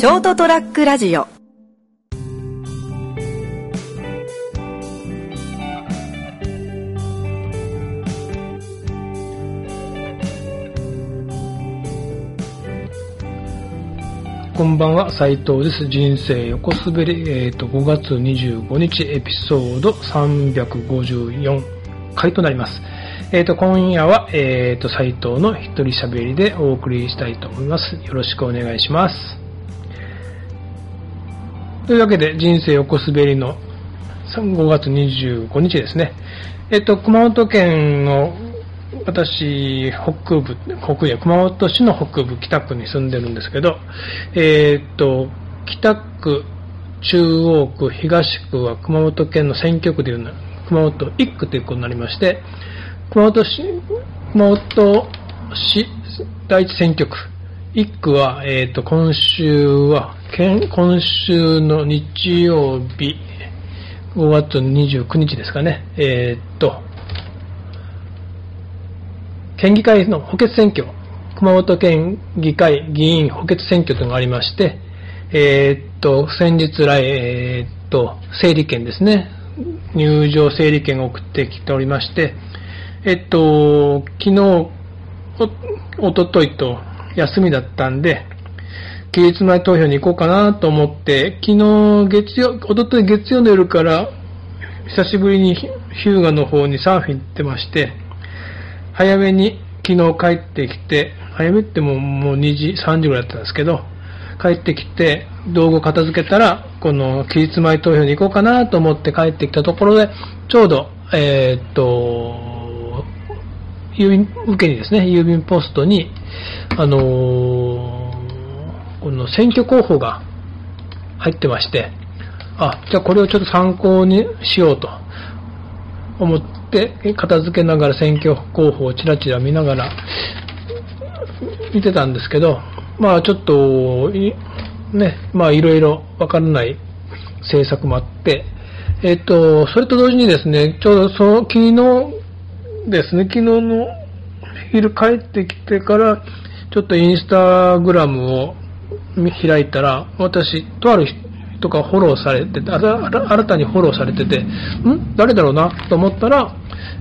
ショートトラックラジオこんばんは、斉藤です。人生横滑り、えっ、と、5月25日エピソード354回となります。えっ、と、今夜は、えっ、と、斉藤の一人喋りでお送りしたいと思います。よろしくお願いします。というわけで、人生横滑りの5月25日ですね。えっ、と、熊本県の私、北部、北部熊本市の北部、北区に住んでるんですけど、えっと、北区、中央区、東区は熊本県の選挙区でいうの熊本1区ということになりまして、熊本市、熊本市第一選挙区、1区は、えっと、今週は、今週の日曜日、5月29日ですかね、えーっと、県議会の補欠選挙、熊本県議会議員補欠選挙というのがありまして、えーっと、先日来、えーっと、整理券ですね。入場整理券を送ってきておりまして、えっと、昨日、お、おとといと休みだったんで、期日前投票に行こうかなと思って、昨日月曜、おととい月曜の夜から、久しぶりにヒューガの方にサーフィン行ってまして、早めに昨日帰ってきて、早めってももう2時、3時ぐらいだったんですけど、帰ってきて、道具片付けたら、この期日前投票に行こうかなと思って帰ってきたところで、ちょうど、えーっと、郵便受けにですね、郵便ポストに、あのーこの選挙候補が入ってまして、あ、じゃあこれをちょっと参考にしようと思って、片付けながら選挙候補をちらちら見ながら見てたんですけど、まあちょっと、ね、まあいろいろわからない政策もあって、えっと、それと同時にですね、ちょうどその昨日ですね、昨日の昼帰ってきてから、ちょっとインスタグラムを開いたら、私、とある人がフォローされてて、新たにフォローされてて、ん？誰だろうな？と思ったら、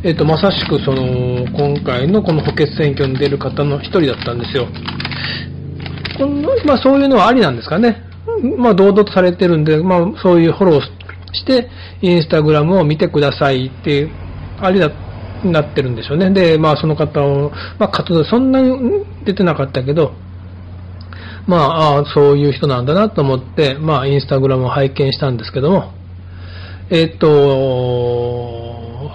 えっ、と、まさしくその、今回のこの補欠選挙に出る方の一人だったんですよ。このまあそういうのはありなんですかね。まあ堂々とされてるんで、まあそういうフォローして、インスタグラムを見てくださいって、ありだ、なってるんでしょうね。で、まあその方を、まあ活動そんなに出てなかったけど、まあ、ああそういう人なんだなと思って、まあインスタグラムを拝見したんですけども、えっと、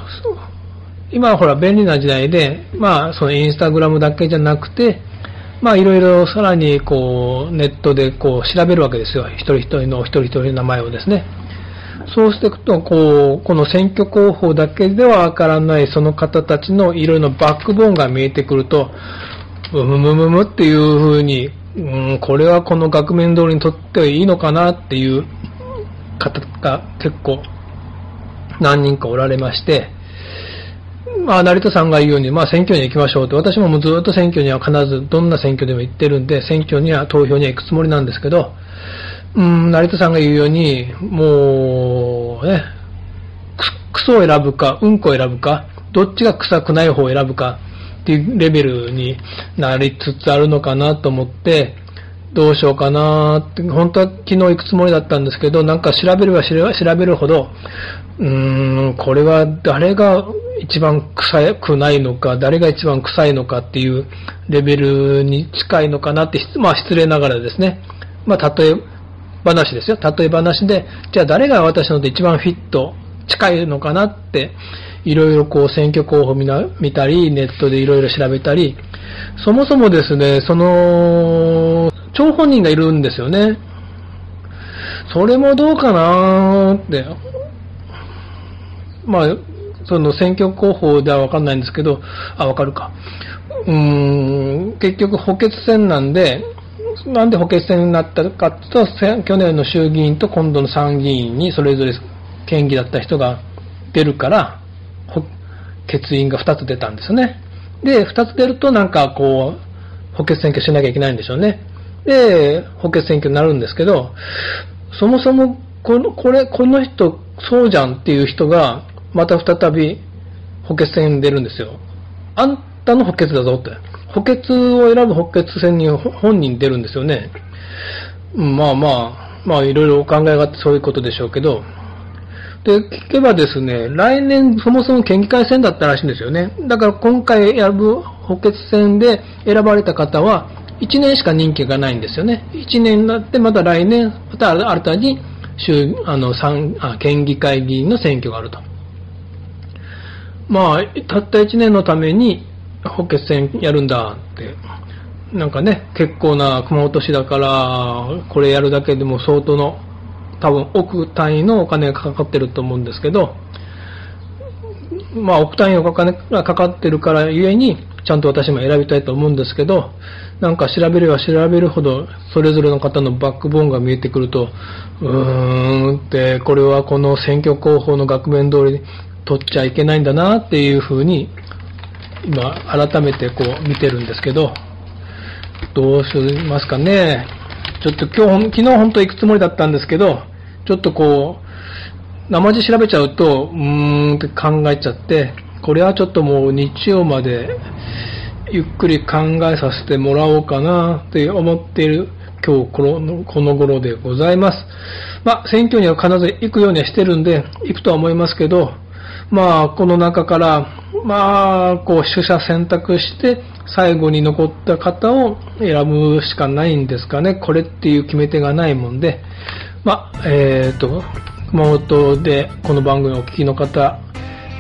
今はほら便利な時代で、まあそのインスタグラムだけじゃなくて、まあいろいろさらにこうネットでこう調べるわけですよ。一人一人の一人一人の名前をですね。そうしていくと、こう、この選挙候補だけではわからないその方たちのいろいろなバックボーンが見えてくると、むむむむむっていうふうに、うん、これはこの額面通りにとってはいいのかなっていう方が結構何人かおられまして、まあ、成田さんが言うように、まあ、選挙に行きましょうと。私ももうずっと選挙には必ず、どんな選挙でも行ってるんで、選挙には、投票には行くつもりなんですけど、うん、成田さんが言うように、もう、ね、クソを選ぶか、うんこを選ぶか、どっちが臭くない方を選ぶかっていうレベルになりつつあるのかなと思って、どうしようかなって、本当は昨日行くつもりだったんですけど、なんか調べれば調べるほど、うーん、これは誰が一番臭くないのか、誰が一番臭いのかっていうレベルに近いのかなって、まあ失礼ながらですね、まあ例え話ですよ。例え話で、じゃあ誰が私のと一番フィット、近いのかなって、いろいろこう選挙候補見な見たり、ネットでいろいろ調べたり、そもそもですね、その、張本人がいるんですよね。それもどうかなーって。まあ、その選挙候補ではわかんないんですけど、あ、わかるか。うーん、結局補欠戦なんで、なんで補欠戦になったかっていうと、去年の衆議院と今度の参議院にそれぞれ県議だった人が出るから、ほ欠員が2つ出たんですね。で、2つ出るとなんかこう、補欠選挙しなきゃいけないんでしょうね。で、補欠選挙になるんですけど、そもそも、この、これ、この人、そうじゃんっていう人が、また再び補欠選に出るんですよ。あんたの補欠だぞって。補欠を選ぶ補欠選に本人出るんですよね。まあまあ、まあいろいろお考えがあってそういうことでしょうけど、で、聞けばですね、来年そもそも県議会選だったらしいんですよね。だから今回選ぶ補欠選で選ばれた方は、1年しか任期がないんですよね。1年になってまた来年、また新たに州、あの、あ県議会議員の選挙があると。まあ、たった1年のために補欠選やるんだって。なんかね、結構な熊本市だから、これやるだけでも相当の多分億単位のお金がかかってると思うんですけど、まあ億単位のお金がかかってるからゆえに、ちゃんと私も選びたいと思うんですけど、なんか調べれば調べるほど、それぞれの方のバックボーンが見えてくると、うーんって、これはこの選挙広報の額面通り取っちゃいけないんだなっていうふうに、今改めてこう見てるんですけど、どうしますかね。ちょっと今日、昨日本当行くつもりだったんですけど、ちょっとこう、生地調べちゃうと、うーんって考えちゃって、これはちょっともう日曜までゆっくり考えさせてもらおうかなって思っている今日このこの頃でございます。まあ、選挙には必ず行くようにはしてるんで、行くとは思いますけど、まあ、この中から、まあ、こう、取捨選択して、最後に残った方を選ぶしかないんですかね。これっていう決め手がないもんで、まあ、えっ、ー、と、熊本でこの番組をお聞きの方、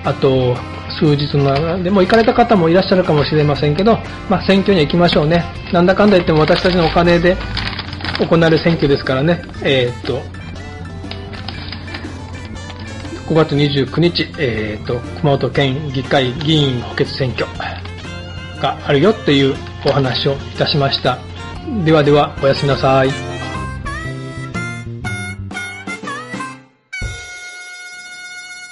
あと、数日の中でも行かれた方もいらっしゃるかもしれませんけど、まあ、選挙に行きましょうね。なんだかんだ言っても私たちのお金で行われる選挙ですからね。えっ、ー、と、5月29日、えっ、ー、と、熊本県議会議員補欠選挙があるよっていうお話をいたしました。ではでは、おやすみなさい。